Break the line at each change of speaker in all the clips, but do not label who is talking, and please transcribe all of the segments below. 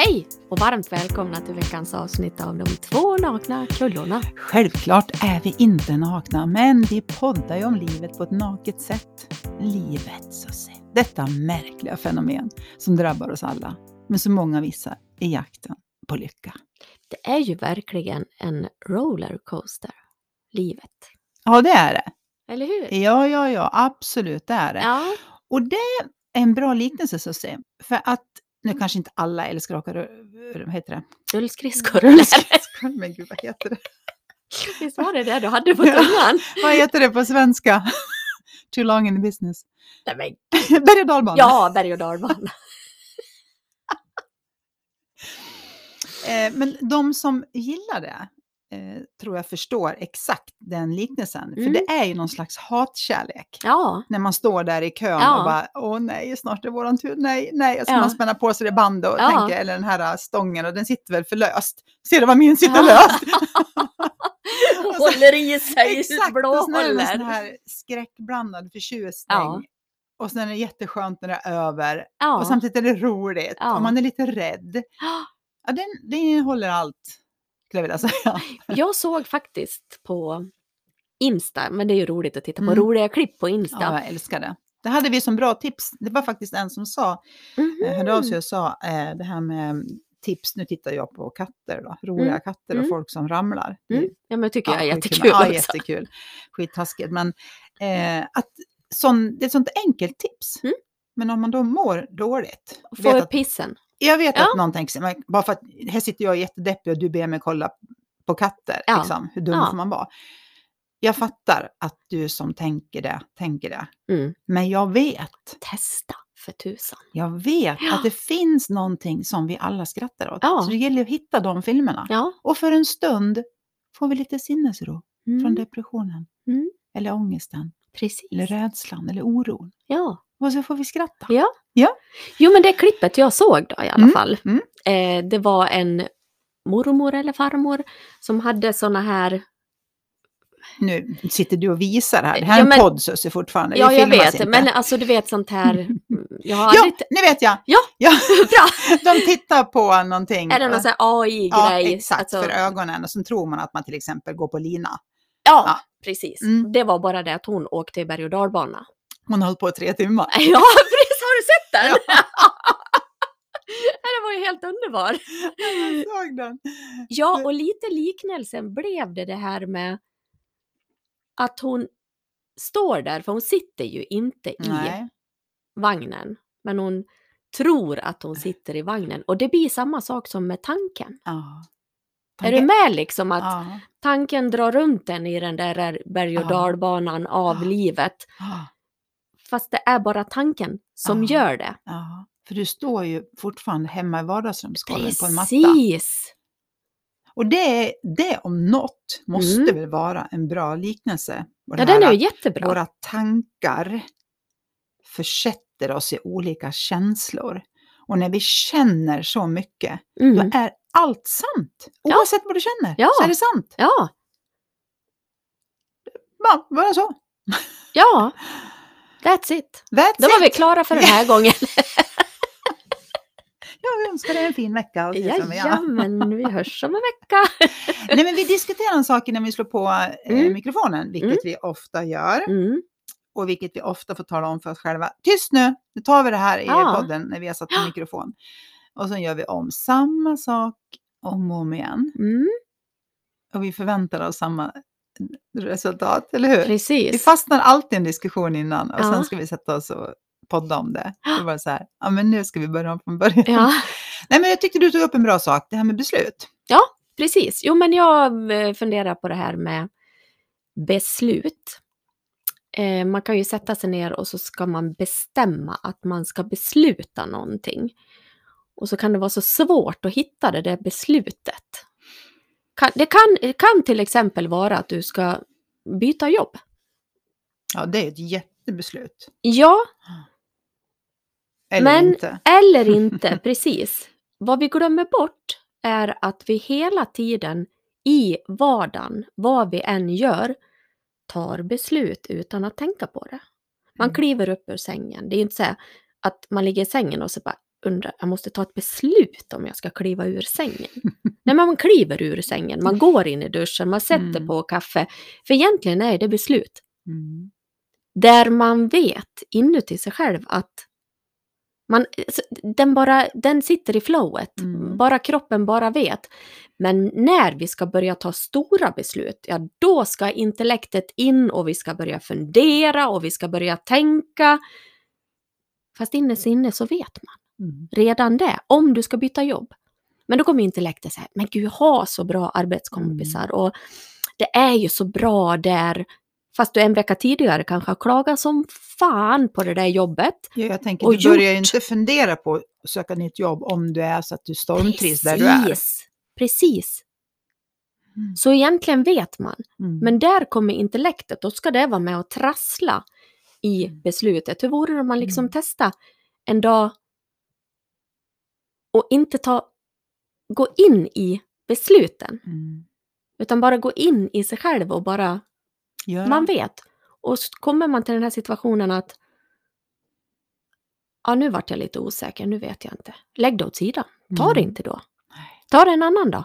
Hej och varmt välkomna till veckans avsnitt av De två nakna kullorna.
Självklart är vi inte nakna, men vi poddar ju om livet på ett naket sätt. Livet, så att säga. Detta märkliga fenomen som drabbar oss alla, men så många vissa i jakten på lycka.
Det är ju verkligen en rollercoaster, livet.
Ja, det är det.
Eller hur?
Ja, ja, ja, absolut, det är det.
Ja,
Och det är en bra liknelse, så att säga. För att, nu kanske inte alla älskar att åka, vad heter det?
rullskridskor. eller?
Men gud, vad heter det?
Visst var det det du hade på tungan?
Vad heter det på svenska? Too long in the business.
Nej, men,
Berg och dalbana.
ja, berg och dalbana.
Eh, men de som gillar det eh, tror jag förstår exakt den liknelsen. För
Mm.
det är ju någon slags hatkärlek.
Ja,
När man står där i kön
Ja.
och bara, åh nej, snart är våran tur, nej, nej. Och så
Ja.
man spänna på sig det bandet och tänker, eller den här stången och den sitter väl för löst. Ser du vad min sitter löst?
håller i sig,
Exakt, och sen är det en sån här skräckblandad förtjusning. Och sen är det jätteskönt när det är över. Och samtidigt är det roligt. Och man är lite rädd. Ja, den, den innehåller allt, skulle jag vilja säga.
Jag såg faktiskt på Insta, men det är ju roligt att titta på
Mm.
roliga klipp på Insta.
Ja, jag älskar det. Det hade vi som bra tips. Det var faktiskt en som sa,
Mhm.
eh, hörde av sig och sa eh, det här med tips. Nu tittar jag på katter då, roliga
Mm.
katter och
Mm.
folk som ramlar.
Mm. Ja, men tycker jag är jättekul
Ja, jättekul. Skittaskigt. Men eh, att sån, det är ett sånt enkelt tips.
Mm.
Men om man då mår dåligt.
Få
vet att,
pissen.
Jag vet
Ja.
att någon tänker sig, bara för att här sitter jag jättedeppig och du ber mig kolla på katter.
Ja.
Liksom, hur dum
Ja.
får man vara? Jag fattar att du som tänker det, tänker det.
Mm.
Men jag vet,
Testa för tusan.
jag vet
Ja.
att det finns någonting som vi alla skrattar åt.
Ja.
Så det gäller att hitta de filmerna.
Ja.
Och för en stund får vi lite sinnesro från
Mm.
depressionen.
Mm.
Eller ångesten,
Precis.
eller rädslan, eller oron.
Ja.
Och så får vi skratta.
ja.
Ja.
Jo, men det klippet jag såg då i alla
Mm.
fall.
Mm.
Eh, det var en mormor eller farmor som hade såna här...
Nu sitter du och visar här. Det här är
Ja,
en
men-
podd Susie fortfarande.
Ja, jag vet.
inte.
Men alltså du vet sånt här... Jag har
Ja,
aldrig...
nu vet jag!
Ja.
ja.
Bra!
De tittar på någonting.
Är det någon sån här AI-grej?
Ja, exakt,
Alltså-
för ögonen. Och så tror man att man till exempel går på lina.
Ja,
Ja.
precis.
Mm.
Det var bara det att hon åkte berg och dalbana.
Hon har hållit på i tre timmar.
Ja, precis! Har du sett den? den var ju helt underbar.
Jag såg den.
Ja, och lite liknelsen blev det det här med att hon står där, för hon sitter ju inte i
Nej.
vagnen, men hon tror att hon sitter i vagnen. Och det blir samma sak som med tanken.
Ja.
Är du med liksom att
Ja.
tanken drar runt en i den där berg och
Ja.
dalbanan av
Ja.
livet,
Ja.
Fast det är bara tanken som
Ja.
gör det.
ja. För du står ju fortfarande hemma i vardagsrumsgolvet på en matta.
Precis!
Och det, det om något måste
Mm.
väl vara en bra liknelse.
Ja, den är ju jättebra.
Våra tankar försätter oss i olika känslor. Och när vi känner så mycket,
Mm.
då är allt sant.
Ja.
Oavsett vad du känner,
Ja.
så är det sant.
Ja,
Ja, bara så.
ja. That's it.
That's
Då var
it.
vi klara för den här gången.
Jag önskar dig en fin vecka. Och.
Jajamän, vi hörs om en vecka.
Nej, men vi diskuterar en sak innan vi slår på eh,
Mm.
mikrofonen, vilket
Mm.
vi ofta gör.
Mm.
och vilket vi ofta får tala om för oss själva. Tyst nu, nu tar vi det här i
Ja.
podden när vi har satt på mikrofon. Och sen gör vi om samma sak om och om igen.
Mm.
Och vi förväntar oss samma resultat, eller hur? Vi
Precis.
fastnar alltid i en diskussion innan och
Ja.
sen ska vi sätta oss och podda om det. Det var så här, ja men nu ska vi börja om från början.
Ja,
Nej men jag tyckte du tog upp en bra sak, det här med beslut.
precis. Jo, men jag eh, funderar på det här med beslut. Eh, man kan ju sätta sig ner och så ska man bestämma att man ska besluta någonting. Och så kan det vara så svårt att hitta det där beslutet. Kan, det, kan, kan till exempel vara att du ska byta jobb.
Ja, det är ett jättebeslut.
Ja,
Eller
Men-
inte.
eller inte, precis. Vad vi glömmer bort är att vi hela tiden i vardagen, vad vi än gör, tar beslut utan att tänka på det. Man
Mm.
kliver upp ur sängen. Det är inte så att man ligger i sängen och så bara, undrar, jag måste ta ett beslut om jag ska kliva ur sängen. Nej, men man kliver ur sängen, man går in i duschen, man sätter
Mm.
på kaffe. För egentligen är det beslut
Mm.
där man vet inuti sig själv att man, den, bara, den sitter i flowet,
Mm.
bara kroppen bara vet. Men när vi ska börja ta stora beslut, ja då ska intellektet in och vi ska börja fundera och vi ska börja tänka. Fast inne så vet man
Mm.
redan det, om du ska byta jobb. Men då kommer intellektet säga, men gud, jag har så bra arbetskompisar
Mm.
och det är ju så bra där, fast du en vecka tidigare kanske har klagat som fan på det där jobbet.
Ja, jag tänker,
Och
du börjar ju
gjort.
inte fundera på att söka nytt jobb om du är så att du stormtrivs där du är.
Precis, precis.
Mm.
Så egentligen vet man,
Mm.
men där kommer intellektet, då ska det vara med och trassla i
Mm.
beslutet. Hur vore det om man liksom
Mm.
testa en dag och inte ta, gå in i besluten,
Mm.
utan bara gå in i sig själv och bara,
Göra.
man vet. Och så kommer man till den här situationen att ja, nu vart jag lite osäker, nu vet jag inte. Lägg det åt sidan. Ta det
Mm.
inte då. Ta det en annan dag.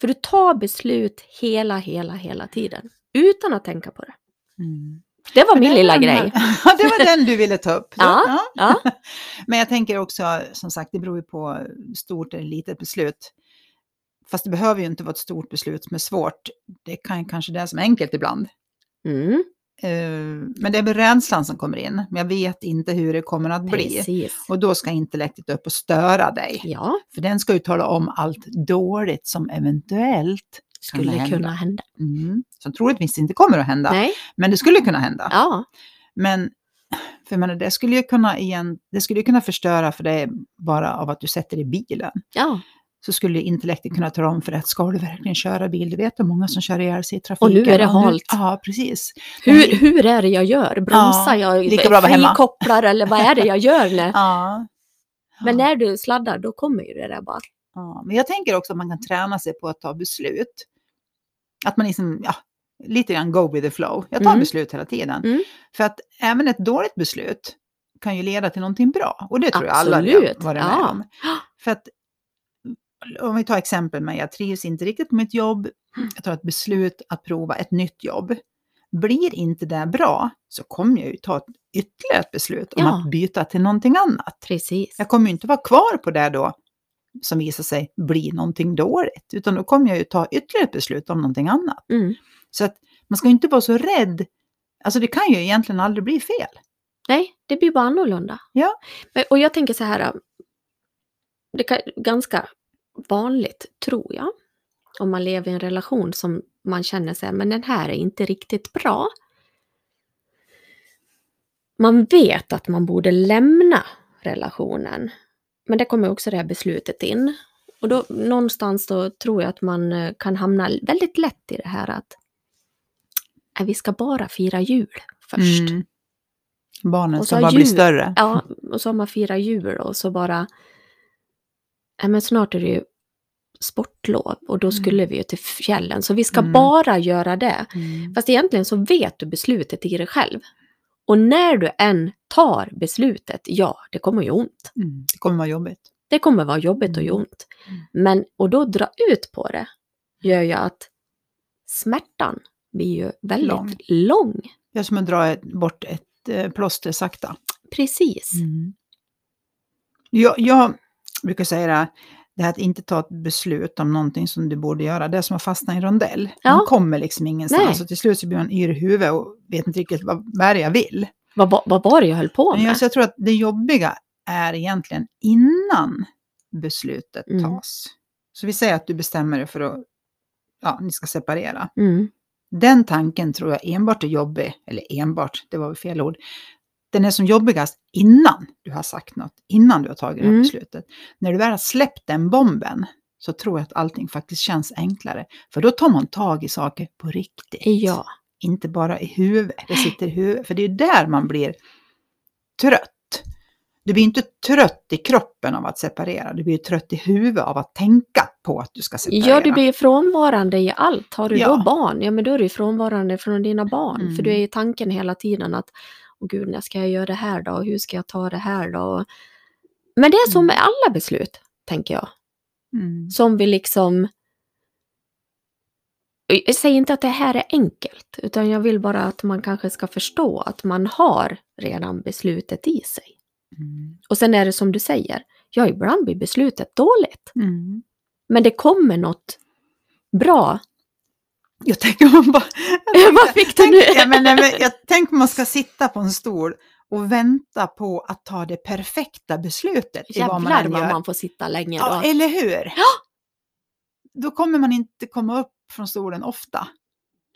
För du tar beslut hela, hela, hela tiden. Utan att tänka på det.
Mm.
Det var min
det
lilla grej.
Ja, det var den du ville ta upp.
Ja, ja.
Men jag tänker också, som sagt, det beror ju på stort eller litet beslut. Fast det behöver ju inte vara ett stort beslut som är svårt. Det kan kanske det som är enkelt ibland.
Mm,
Eh, Men det är rädslan som kommer in. Men jag vet inte hur det kommer att bli.
precis.
Och då ska intellektet upp och störa dig.
Ja,
För den ska ju tala om allt dåligt som eventuellt
skulle
hända.
kunna hända.
Mm. Som troligtvis inte kommer att hända.
Nej,
Men det skulle kunna hända.
ja,
Men för menar, det skulle ju kunna igen, det skulle ju kunna förstöra för dig bara av att du sätter i bilen.
ja.
Så skulle intellektet kunna tala om för dig att ska du verkligen köra bil? Du vet hur många som kör ihjäl sig i trafiken.
Och nu är det halt.
Ja, precis.
Hur, hur är det jag gör? Bromsar
Ja,
jag?
lika bra.
Frikopplar eller vad är det jag gör? När?
Ja.
Men när du sladdar, då kommer ju det där bara.
ja. Men jag tänker också att man kan träna sig på att ta beslut. Att man liksom, ja, lite grann go with the flow. Jag tar
Mm.
beslut hela tiden.
Mm.
För att även ett dåligt beslut kan ju leda till någonting bra. Och det tror jag alla
Absolut,
har varit med
ja.
om. För att, om vi tar exempel med, jag trivs inte riktigt på mitt jobb, jag tar ett beslut att prova ett nytt jobb. Blir inte det bra så kommer jag ju ta ett ytterligare ett beslut om
Ja.
att byta till någonting annat.
Precis.
Jag kommer ju inte vara kvar på det då som visar sig bli någonting dåligt, utan då kommer jag ju ta ytterligare ett beslut om någonting annat.
Mm.
Så att man ska inte vara så rädd. Alltså det kan ju egentligen aldrig bli fel.
Nej, det blir bara annorlunda.
Ja.
Men- Och jag tänker så här, det kan, ganska vanligt, tror jag, om man lever i en relation som man känner sig, men den här är inte riktigt bra. Man vet att man borde lämna relationen, men det kommer också det här beslutet in. Och då någonstans då tror jag att man eh, kan hamna väldigt lätt i det här att "Nej, vi ska bara fira jul först.
Mm. Barnen ska bara bli
djur-
större.
Ja, och så har man firat jul och så bara... Ja, men snart är det ju sportlov och då
Mm.
skulle vi ju till fjällen. Så vi ska
Mm.
bara göra det.
Mm.
Fast egentligen så vet du beslutet i dig själv. Och när du än tar beslutet, ja, det kommer ju ont.
Mm. Det kommer vara jobbigt.
Det kommer vara jobbigt och
Mm.
ont.
Mm.
Men, och då dra ut på det gör ju att smärtan blir ju väldigt
Lång.
lång.
Det är som att dra bort ett eh, plåster sakta.
Precis.
Mm. Jag, jag brukar säga det, här, det här att inte ta ett beslut om någonting som du borde göra, det är som att fastna i en rondell.
Ja.
Man kommer liksom ingenstans
Nej.
och till slut så blir man yr i huvudet och vet inte riktigt vad, vad är det jag vill.
Vad, vad, var det jag höll på med?
jag, så jag tror att det jobbiga är egentligen innan beslutet
Mm.
tas. Så vi säger att du bestämmer dig för att ja, ni ska separera.
Mm.
Den tanken tror jag enbart är jobbig, eller enbart, det var väl fel ord. Den är som jobbigast innan du har sagt något, innan du har tagit det här
Mm.
beslutet. När du väl har släppt den bomben så tror jag att allting faktiskt känns enklare. För då tar man tag i saker på riktigt.
Ja.
Inte bara i huvudet, det sitter i huvudet. För det är där man blir trött. Du blir inte trött i kroppen av att separera, du blir trött i huvudet av att tänka på att du ska separera.
Ja, du blir frånvarande i allt. Har du
Ja.
då barn, ja men då är du frånvarande från dina barn.
Mm.
För du är i tanken hela tiden att, åh gud, när ska jag göra det här då? Och hur ska jag ta det här då? Men det är som
Mm.
med alla beslut, tänker jag.
Mm.
Som vi liksom... Jag säger inte att det här är enkelt, utan jag vill bara att man kanske ska förstå att man har redan beslutet i sig.
Mm.
Och sen är det som du säger, ja ibland blir beslutet dåligt.
Mm.
Men det kommer något bra.
Jag tänker man bara...
Vad fick du nu?
Ja, men, men, jag tänker man ska sitta på en stol och vänta på att ta det perfekta beslutet vad man
Jävlar vad
gör.
man får sitta länge
Ja,
då.
eller hur?
Ja.
Då kommer man inte komma upp från stolen ofta.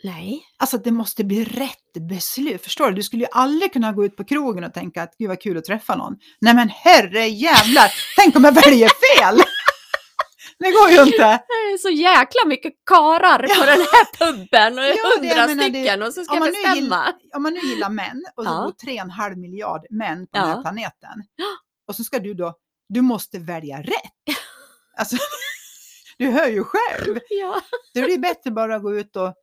Nej.
Alltså det måste bli rätt beslut. Förstår du? Du skulle ju aldrig kunna gå ut på krogen och tänka att gud vad kul att träffa någon. Nej men herre jävlar, tänk om jag väljer fel! Det går ju inte.
Det är så jäkla mycket karar på den här puben och
Ja,
hundra
det-
stycken och så ska jag bestämma.
gillar- Om man nu gillar män och så
Ja.
bor tre och en halv miljard män på
Ja.
den här planeten. Och så ska du då, du måste välja rätt. Alltså, du hör ju själv.
Ja.
Då är det bättre bara att gå ut och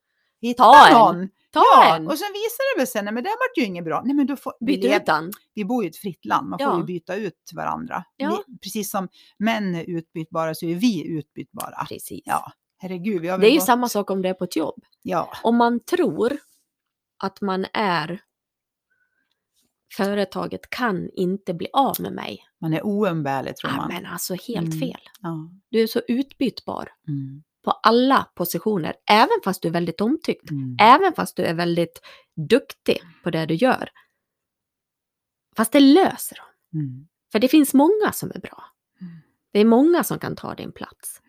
hitta
Ta en.
någon.
Ta
ja,
en.
och sen visar det väl sig, nej men det vart ju inget bra. Nej men då får, vi,
Byt
lev-
ut den.
vi bor ju i ett fritt land, man får
Ja.
ju byta ut varandra.
Ja.
Vi, precis som män är utbytbara så är vi utbytbara.
Precis.
Ja, herregud. Vi
Det är ju samma sak om det är på ett jobb.
Ja,
Om man tror att man är företaget kan inte bli av med mig.
man är oumbärlig tror
Ja,
man.
men alltså helt
Mm.
fel.
Ja.
Du är så utbytbar
Mm.
på alla positioner, även fast du är väldigt omtyckt.
Mm.
Även fast du är väldigt duktig på det du gör. Fast det löser de.
Mm.
För det finns många som är bra.
Mm.
Det är många som kan ta din plats.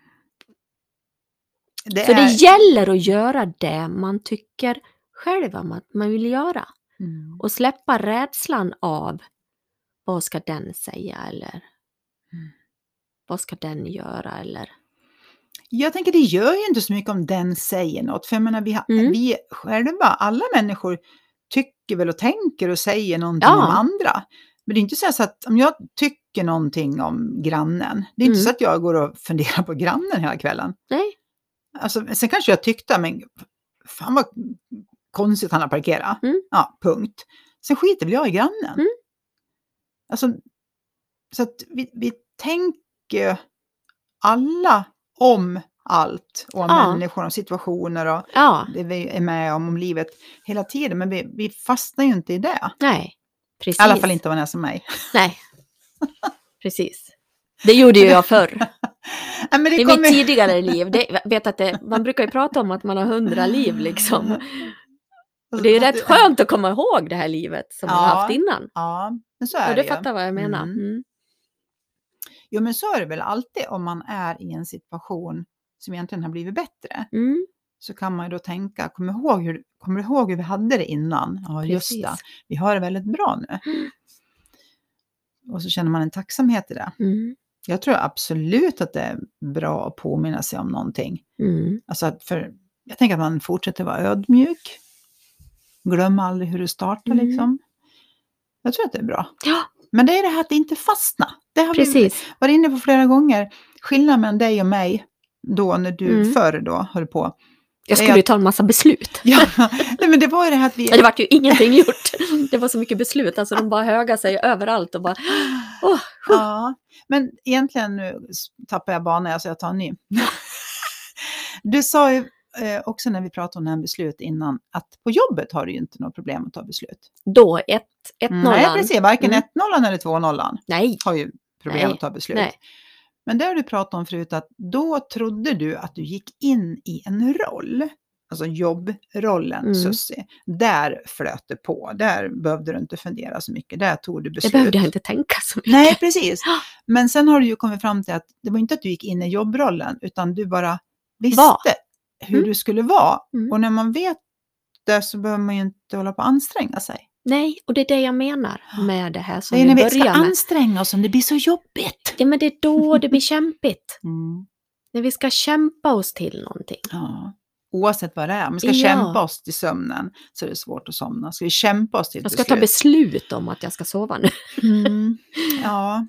Det
Så det
är...
gäller att göra det man tycker själv att man vill göra.
Mm.
Och släppa rädslan av vad ska den säga eller
Mm.
vad ska den göra eller
Jag tänker det gör ju inte så mycket om den säger något. För jag menar, vi, har,
Mm.
vi själva, alla människor tycker väl och tänker och säger någonting
Ja.
om andra. Men det är inte så att om jag tycker någonting om grannen, det är inte
Mm.
så att jag går och funderar på grannen hela kvällen.
nej.
Alltså, sen kanske jag tyckte, men fan vad konstigt han har parkerat.
Mm.
Ja, punkt. Sen skiter väl jag i grannen.
Mm.
Alltså, så att vi, vi tänker alla om allt och om
Ja.
människor och situationer och
Ja,
det vi är med om, om livet hela tiden. Men vi, vi fastnar ju inte i det.
nej. Precis.
I alla fall inte om man är som mig.
Nej. Precis. Det gjorde ju jag förr.
Nej, det
I
kommer...
mitt tidigare liv. Det, vet att det, man brukar ju prata om att man har hundra liv liksom. Och det är ju rätt skönt att komma ihåg det här livet som man
Ja,
har haft innan.
Ja, men så är
Och
det
du
ju.
fattar vad jag menar.
Mm.
Mm.
Jo, men så är det väl alltid om man är i en situation som egentligen har blivit bättre.
Mm.
Så kan man ju då tänka, kommer du ihåg hur, kommer ihåg hur vi hade det innan? Ja, just det.
Precis.
Vi har det väldigt bra nu.
Mm.
Och så känner man en tacksamhet i det.
Mm.
Jag tror absolut att det är bra att påminna sig om någonting.
Mm.
Alltså för, jag tänker att man fortsätter vara ödmjuk. Glöm aldrig hur du startar
Mm.
liksom. Jag tror att det är bra.
Ja,
Men det är det här att inte fastna. Det har vi
precis.
varit inne på flera gånger. Skillnaden mellan dig och mig, då när du
Mm.
förr då höll på.
Jag skulle ju ta en massa beslut.
Ja, nej, men det var ju det här att vi...
Det vart ju ingenting gjort. Det var så mycket beslut, alltså de bara höga sig överallt och bara... Åh,
Ja, men egentligen nu tappar jag banan, så jag tar en ny. Du sa ju eh, också när vi pratade om det här beslut innan, att på jobbet har du ju inte något problem att ta beslut.
då, ett, ett
Nej, precis. Varken
Mm.
1-0 eller 2-0
Nej,
har ju problem
Nej,
att ta beslut.
nej.
Men det har du pratat om förut, att då trodde du att du gick in i en roll. Alltså jobbrollen,
Mm.
Sussi. Där flöt det på. Där behövde du inte fundera så mycket. Där tog du
det
beslut.
behövde jag inte tänka så mycket.
Nej, precis. Men sen har du ju kommit fram till att det var inte att du gick in i jobbrollen, utan du bara visste
Var.
Hur
Mm.
du skulle vara.
Mm.
Och när man vet det så behöver man ju inte hålla på att anstränga sig.
Nej, och det är det jag menar med det här som
det är
vi
när vi ska
med.
anstränga oss som det blir så jobbigt.
Ja, men det är då det blir kämpigt.
Mm.
När vi ska kämpa oss till någonting.
Ja. Oavsett vad det är. Om vi ska
Ja.
kämpa oss till sömnen så är det svårt att somna. Ska vi kämpa oss till
Jag ska ta beslut om att jag ska sova nu.
Mm. Ja.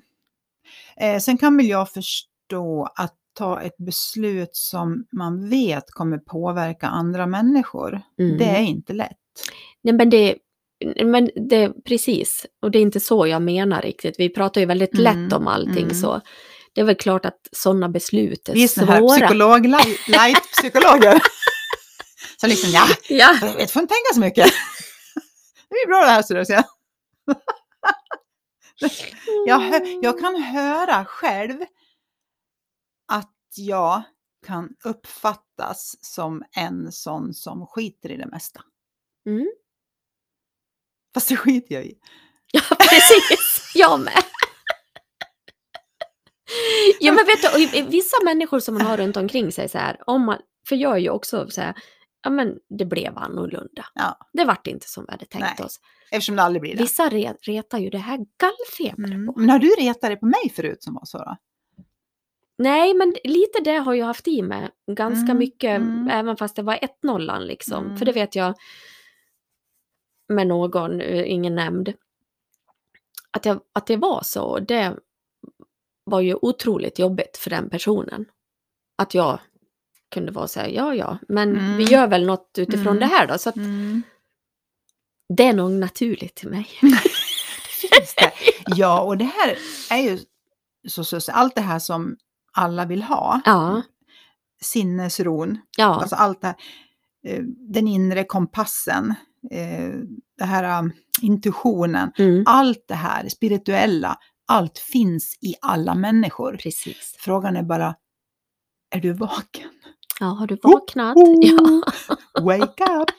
Eh, sen kan väl jag förstå att ta ett beslut som man vet kommer påverka andra människor.
Mm.
Det är inte lätt.
Nej, men det, Men det, precis, och det är inte så jag menar riktigt. Vi pratar ju väldigt
Mm,
lätt om allting
mm.
så. Det är väl klart att sådana beslut är
Vi är såna här
svåra.
psykolog, light, light-psykologer. Så liksom, ja,
Ja,
jag får inte tänka så mycket. Det är bra det här, så du ser. Jag, jag kan höra själv att jag kan uppfattas som en sån som skiter i det mesta.
Mm.
Fast det skiter jag i.
Ja, precis. Jag med. Ja, men vet du, vissa människor som man har runt omkring sig så här, om man, för jag är ju också så här, ja men det blev annorlunda.
Ja.
Det vart inte som vi hade tänkt
Nej,
oss.
Eftersom det aldrig blir det.
Vissa re, retar ju det här gallfeber
Mm.
på.
Men har du retat dig på mig förut som var så då?
Nej, men lite det har jag haft i mig ganska
Mm,
mycket,
mm.
även fast det var 1-0 liksom.
Mm.
För det vet jag med någon, eh, ingen nämnd, att, jag, att det var så. Det var ju otroligt jobbigt för den personen. Att jag kunde vara så här, ja ja, men
Mm.
vi gör väl något utifrån
Mm.
det här då. Så att det är nog naturligt till mig.
Finns det? Ja, och det här är ju så, så, så, allt det här som alla vill ha.
Ja,
Sinnesron,
ja,
alltså allt det här, eh, den inre kompassen, eh, det här um, intuitionen,
mm,
allt det här spirituella, allt finns i alla människor.
precis.
Frågan är bara, är du vaken?
Ja, har du vaknat?
Oh,
Ja.
Wake up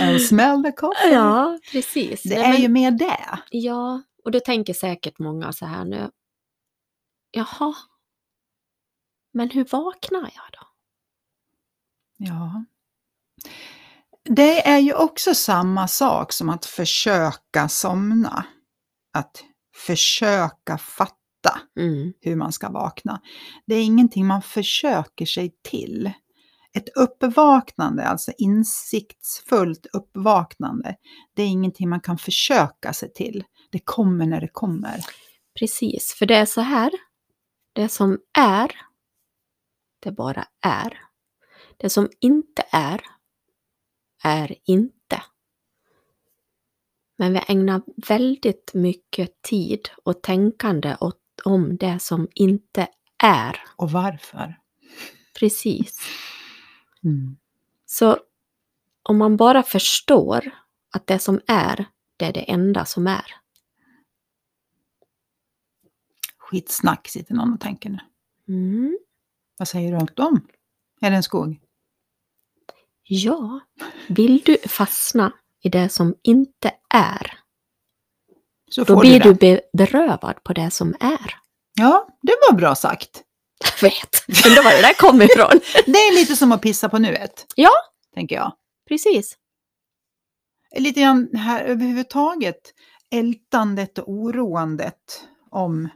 and smell the coffee.
ja, precis.
Det
Nej,
är
men-
ju mer det.
Ja, och då tänker säkert många så här nu. Jaha, men hur vaknar jag då?
Ja. Det är ju också samma sak som att försöka somna. Att försöka fatta
Mm,
hur man ska vakna. Det är ingenting man försöker sig till. Ett uppvaknande, alltså insiktsfullt uppvaknande, det är ingenting man kan försöka sig till. Det kommer när det kommer.
precis, för det är så här. Det som är, det bara är. Det som inte är, är inte. Men vi ägnar väldigt mycket tid och tänkande åt, om det som inte är.
Och varför?
Precis.
Mm.
Så om man bara förstår att det som är, det är det enda som är.
Skitsnack sitter någon och tänker nu.
Mm.
Vad säger du om dem? Är det en skog?
Ja, vill du fastna i det som inte är,
Så
då blir
du
du berövad på det som är.
Ja, det var bra sagt.
Jag vet, undrar var det där kom ifrån.
Det är lite som att pissa på nuet.
Ja.
Tänker jag.
Precis.
Lite grann här överhuvudtaget ältandet och oroandet om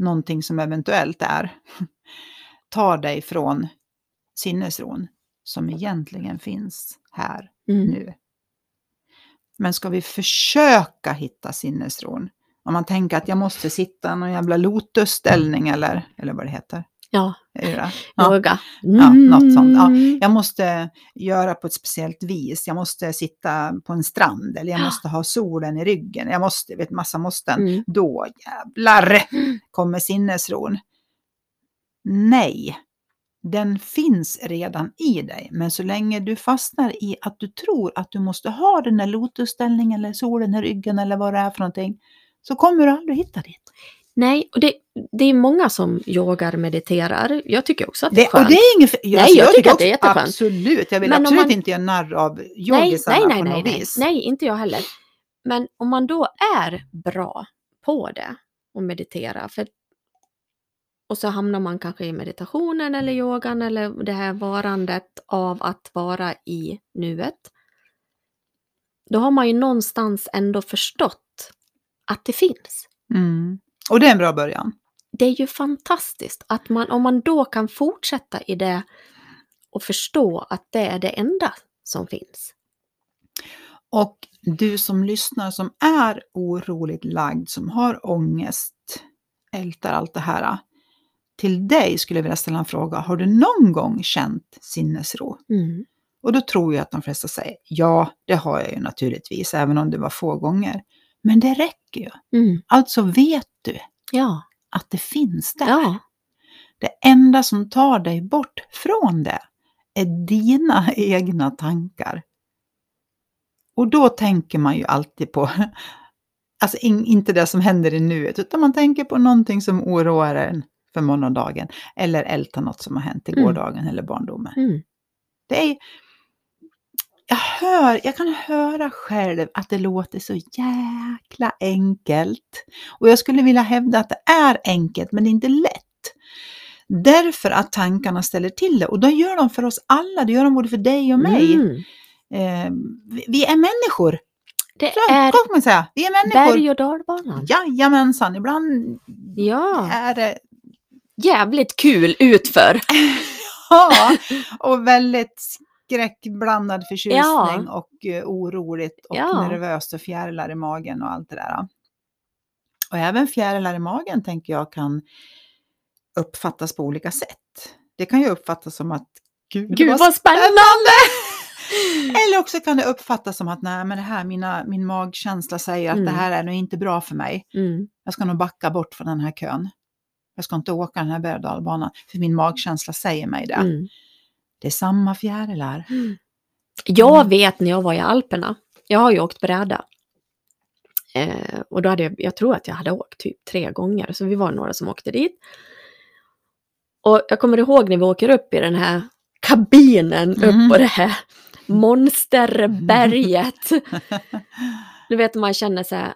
någonting som eventuellt är tar dig från sinnesron som egentligen finns här
Mm.
nu. Men ska vi försöka hitta sinnesron, om man tänker att jag måste sitta i någon jävla lotusställning eller, eller vad det heter.
Ja,
det? Ja.
yoga.
Ja, något sånt, ja.
Mm.
Jag måste göra på ett speciellt vis. Jag måste sitta på en strand eller jag
Ja.
måste ha solen i ryggen. Jag måste, vet massa måsten.
Mm.
Då jävlar kommer sinnesron. Nej, den finns redan i dig. Men så länge du fastnar i att du tror att du måste ha den där lotusställningen eller solen i ryggen eller vad det är för någonting, så kommer du aldrig hitta dit.
Nej, och det, det är många som yogar, mediterar. Jag tycker också att det är skönt.
och det är inget.
Nej, jag tycker att det är jätteskönt.
Absolut, jag vill
Men
absolut
man-
inte göra narr av
nej,
yogisarna
nej, nej,
på
nej,
något
nej.
vis.
nej, inte jag heller. Men om man då är bra på det och meditera, för och så hamnar man kanske i meditationen eller yogan eller det här varandet av att vara i nuet. Då har man ju någonstans ändå förstått att det finns.
Mm. Och det är en bra början.
det är ju fantastiskt att man, om man då kan fortsätta i det och förstå att det är det enda som finns.
Och du som lyssnar som är oroligt lagd, som har ångest, ältar allt det här. Till dig skulle jag vilja ställa en fråga. Har du någon gång känt sinnesro?
Mm.
Och då tror jag att de flesta säger, ja, det har jag ju naturligtvis, även om det var få gånger. Men det räcker ju.
Mm.
Alltså vet du
Ja.
att det finns där.
Ja.
Det enda som tar dig bort från det är dina egna tankar. Och då tänker man ju alltid på, alltså in, inte det som händer i nuet, utan man tänker på någonting som oroar en för morgondagen. Eller ältar något som har hänt i
Mm.
gårdagen eller barndomen.
Mm.
Det är, jag, hör, jag kan höra själv att det låter så jäkla enkelt. Och jag skulle vilja hävda att det är enkelt, men det är inte lätt. Därför att tankarna ställer till det. Och då gör de för oss alla, det gör de både för dig och mig.
Mm.
Eh, vi, vi är människor,
Det
så
är
kan man säga. Vi är människor.
berg och dalbanan.
Jajamensan, ibland
Ja.
är det
Jävligt kul utför.
Ja, och väldigt skräckblandad förtjusning
Ja.
och eh, oroligt och
Ja.
nervöst och fjärilar i magen och allt det där. Och även fjärilar i magen tänker jag kan uppfattas på olika sätt. Det kan ju uppfattas som att Gud,
Gud vad spännande!
Eller också kan det uppfattas som att nej, men det här, mina, min magkänsla säger att
Mm.
det här är nog inte bra för mig.
Mm.
Jag ska nog backa bort från den här kön. Jag ska inte åka den här berg och dalbanan, för min magkänsla säger mig det.
Mm.
Det är samma fjärilar.
Jag
Mm.
vet när jag var i Alperna, jag har ju åkt bräda. Eh, och då hade jag, jag tror att jag hade åkt typ tre gånger, så vi var några som åkte dit. Och jag kommer ihåg när vi åker upp i den här kabinen
Mm.
upp på det här monsterberget. Du vet man känner så här,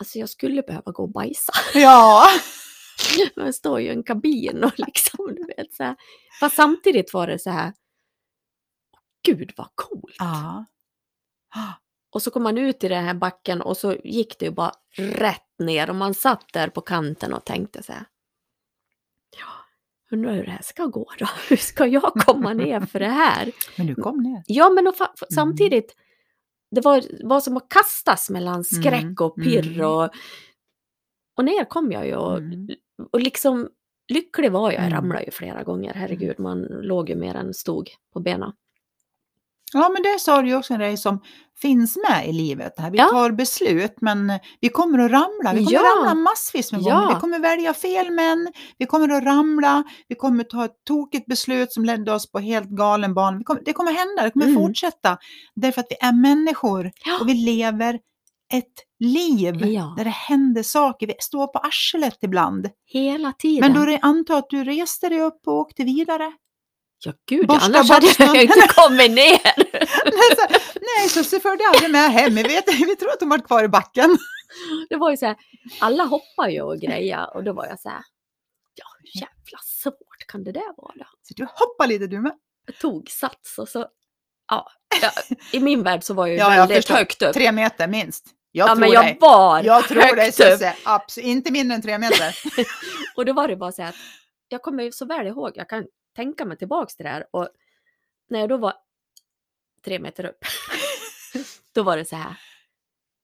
alltså jag skulle behöva gå och bajsa.
Ja,
Man står ju i en kabin och liksom, du vet så här. Fast samtidigt var det så här, gud vad coolt.
ja.
Och så kom man ut i den här backen och så gick det ju bara rätt ner och man satt där på kanten och tänkte så här. Ja, undrar hur det här ska gå då? Hur ska jag komma ner för det här?
Men du kom ner.
Ja, men och
Mm.
samtidigt, det var, var som att kastas mellan skräck
Mm,
och pirr
mm.
och... Och ner kom jag ju och,
Mm.
Och liksom lycklig var jag. Jag
Mm.
ramlade ju flera gånger, herregud, man låg ju mer än stod på benen.
Ja, men det sa du ju också en grej som finns med i livet. Här. Vi
Ja.
tar beslut, men vi kommer att ramla. Vi kommer
Ja.
att ramla massvis med
Ja.
gånger. Vi kommer välja fel män, vi kommer att ramla, vi kommer att ta ett tokigt beslut som ledde oss på helt galen bana. Kommer, det kommer hända, det kommer
Mm.
fortsätta. Därför att vi är människor och vi lever ett liv
Ja.
där det händer saker. Vi står på arslet ibland.
Hela tiden.
Men då antar att du reste dig upp och åkte vidare.
Ja, gud,
Borsta
annars hade jag inte kommit ner.
Nej, så, nej, så, så förde jag aldrig med hem. Vi, vet, vi tror att de varit kvar i backen.
Det var ju så här, alla hoppar ju och grejer och då var jag så här, ja hur jävla svårt kan det där vara?
Så du hoppar lite du med.
Jag tog sats och så, ja, ja i min värld så var jag ju
Ja, jag
väldigt
förstår.
högt upp.
Tre meter minst. Jag
ja,
tror
men jag
dig.
var
Jag tror dig. Susse. Absolut. Inte mindre än tre meter.
Och då var det bara så att jag kommer så väl ihåg, jag kan tänka mig tillbaks till det här och när jag då var tre meter upp, då var det så här,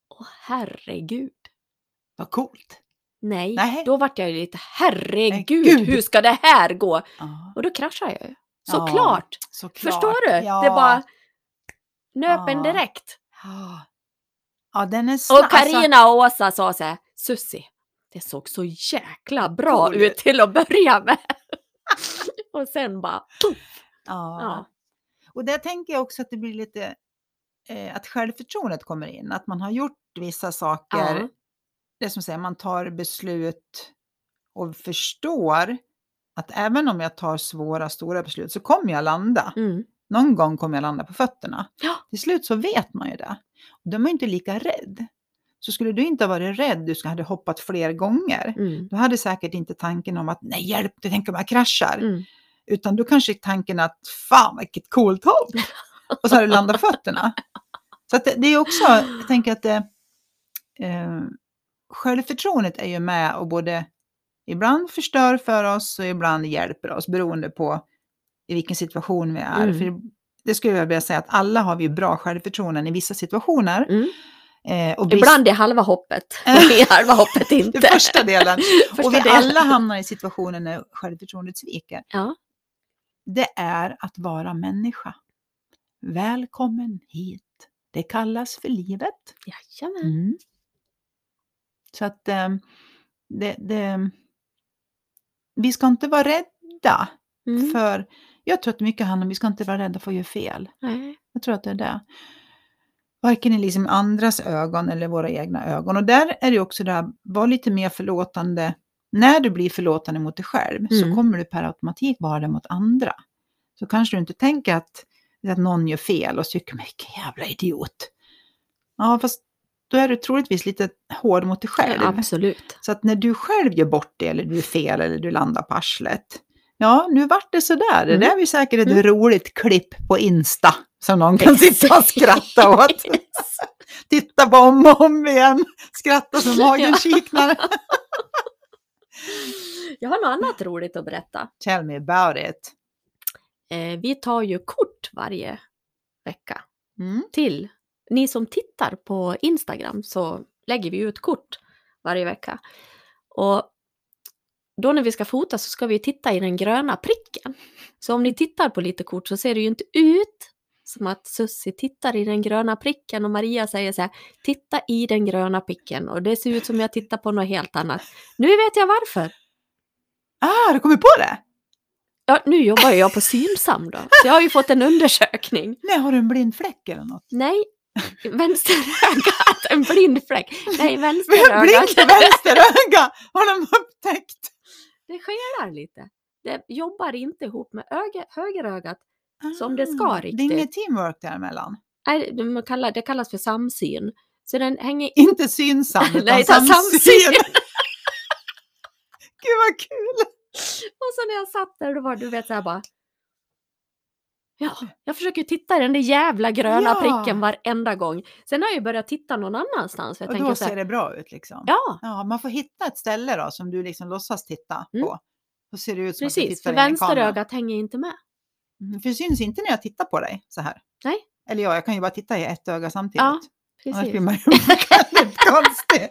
åh herregud.
Vad coolt.
Nej,
Nej.
då vart jag ju lite herregud,
Gud.
hur ska det här gå?
Ja,
Och då kraschade jag ju. Såklart!
såklart.
Förstår du?
Ja.
Det bara nöp en direkt.
Ja. Ja, den är snabb.
Och Karina och Åsa sa så här, Sussi, det såg så jäkla bra
Cool.
ut till att börja med. och sen bara,
ja.
Ja.
Och där tänker jag också att det blir lite eh, att självförtroendet kommer in. Att man har gjort vissa saker.
Ja.
Det som säger, man tar beslut och förstår att även om jag tar svåra, stora beslut så kommer jag landa.
Mm.
Någon gång kommer jag landa på fötterna.
Ja.
Till slut så vet man ju det. Och då är man ju inte lika rädd. Så skulle du inte ha varit rädd, du skulle hade hoppat fler gånger.
Mm.
Du hade säkert inte tanken om att nej hjälp, du tänker om jag kraschar.
Mm.
Utan då kanske tanken att fan vilket coolt hopp. Och så har du landat fötterna. Så det, det är också, jag tänker att det, eh, självförtroendet är ju med och både ibland förstör för oss och ibland hjälper oss beroende på i vilken situation vi är.
Mm.
För det skulle jag vilja säga att alla har vi bra självförtroenden i vissa situationer.
Mm.
Eh, och brist-
Ibland är halva hoppet i halva hoppet inte.
det första delen.
Första
och vi
delen.
alla hamnar i situationer när självförtroendet sviker.
Ja.
Det är att vara människa. Välkommen hit. Det kallas för livet.
Jajamän.
Mm. Så att eh, det, det, vi ska inte vara rädda
Mm.
för, jag tror att mycket handlar om vi ska inte vara rädda för att göra fel.
Nej.
Jag tror att det är det. Varken i liksom andras ögon eller våra egna ögon. Och där är det också det här, var lite mer förlåtande. När du blir förlåtande mot dig själv så
Mm.
kommer du per automatik vara det mot andra. Så kanske du inte tänker att, att någon gör fel och tycker, vilken jävla idiot. Ja, fast då är du troligtvis lite hård mot dig själv.
Absolut.
Så att när du själv gör bort det, eller du är fel, eller du landar på arslet. Ja, nu vart det sådär. Det
Mm.
där är ju säkert ett
Mm.
roligt klipp på Insta som någon kan sitta och skratta åt. Titta på om och om igen, skratta så magen kiknar.
Jag har något annat roligt att berätta.
Tell me about it.
Eh, vi tar ju kort varje vecka
Mm.
till ni som tittar på Instagram så lägger vi ut kort varje vecka. Och då när vi ska fota så ska vi titta i den gröna pricken. Så om ni tittar på lite kort så ser det ju inte ut som att Sussi tittar i den gröna pricken och Maria säger så här, titta i den gröna pricken och det ser ut som jag tittar på något helt annat. Nu vet jag varför.
Ah, du kommer på det?
Ja, nu jobbar jag på Synsam då, så jag har ju fått en undersökning.
Nej, har du en blind fläck eller något?
Nej, vänsterögat, en blind fläck. Nej,
Blind
vänsterögat.
vänsteröga har de upptäckt.
Det skelar lite. Det jobbar inte ihop med öga, högerögat. Som det ska
Ah, Det är
riktigt.
inget teamwork däremellan.
Nej, det, man kallar, det kallas för samsyn. Så den hänger
Inte synsam, utan
Nej,
samsyn.
samsyn.
Gud vad kul!
Och så när jag satt där, då var du vet så här bara... Ja, jag försöker titta i den där jävla gröna
Ja.
pricken varenda gång. Sen har jag ju börjat titta någon annanstans. för Jag
Och
tänker
då
så här,
ser det bra ut liksom.
Ja,
Ja, man får hitta ett ställe då som du liksom låtsas titta
Mm.
på. Då ser det ut som att du
precis.
tittar
För
in i kameran.
vänsterögat hänger inte med.
Mm, För det syns inte när jag tittar på dig så här.
Nej.
Eller ja, jag kan ju bara titta i ett öga samtidigt.
Ja,
Annars
Precis.
blir man ju väldigt konstig.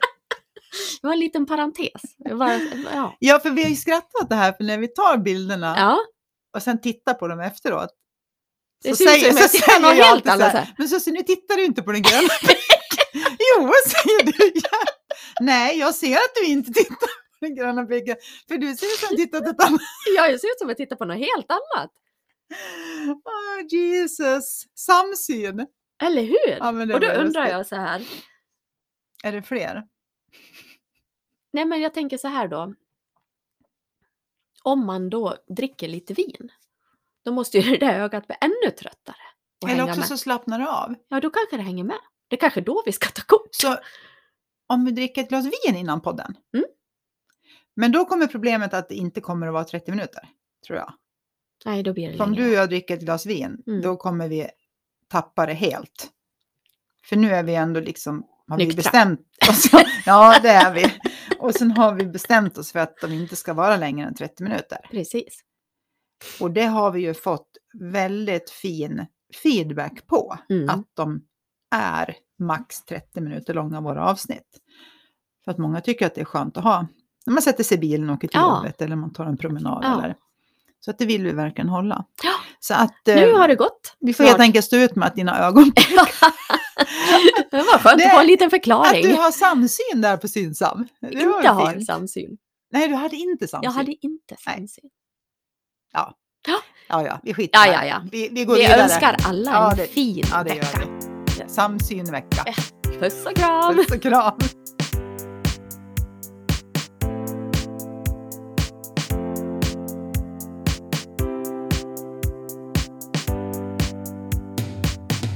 Det var en liten parentes. Var, ja.
Ja, för vi har ju skrattat åt det här, för när vi tar bilderna
ja,
och sen tittar på dem efteråt.
Det som jag tittar något
jag
helt
alltid så här,
så.
Men så nu tittar du inte på den gröna. Jo, säger du. Ja. Nej, jag ser att du inte tittar på den gröna pricken. För du ser ut som att du tittar på ett annat.
ja, jag ser ut som att titta på något helt annat.
Oh, Jesus, samsyn.
Eller hur?
Ja,
Och då undrar jag så här.
Är det fler?
Nej, men jag tänker så här då. Om man då dricker lite vin, då måste ju det där ögat bli ännu tröttare.
Eller också
med.
så slappnar du av.
Ja, då kanske det hänger med. Det är kanske då vi ska ta kort.
Så om vi dricker ett glas vin innan podden.
Mm.
Men då kommer problemet att det inte kommer att vara 30 minuter, tror jag.
Nej, då blir det
För om
längre.
du och jag dricker ett glas vin,
Mm.
då kommer vi tappa det helt. För nu är vi ändå liksom, har vi
Nyktra.
bestämt oss. ja, det är vi. Och sen har vi bestämt oss för att de inte ska vara längre än 30 minuter.
Precis.
Och det har vi ju fått väldigt fin feedback på.
Mm.
Att de är max 30 minuter långa, våra avsnitt. För att många tycker att det är skönt att ha. När man sätter sig i bilen och åker till
Ja.
jobbet eller man tar en promenad.
Ja.
Eller. Så att det vill vi verkligen hålla.
Ja.
Så att
Nu
eh,
har det gått.
vi får helt enkelt stå ut med att dina ögon...
det var skönt
Det-
att få en liten
Att
förklaring.
du har samsyn där på Synsam. Var
inte har
fint.
samsyn.
Nej, du hade inte samsyn.
Jag hade inte
Nej.
Samsyn.
Ja, ja, vi skiter
Ja, ja, ja.
Vi, vi går
Vi
vidare.
önskar alla
Ja,
en
det-
fin
Ja, det
vecka.
gör vi. Samsynvecka.
Puss och kram!
Puss och kram.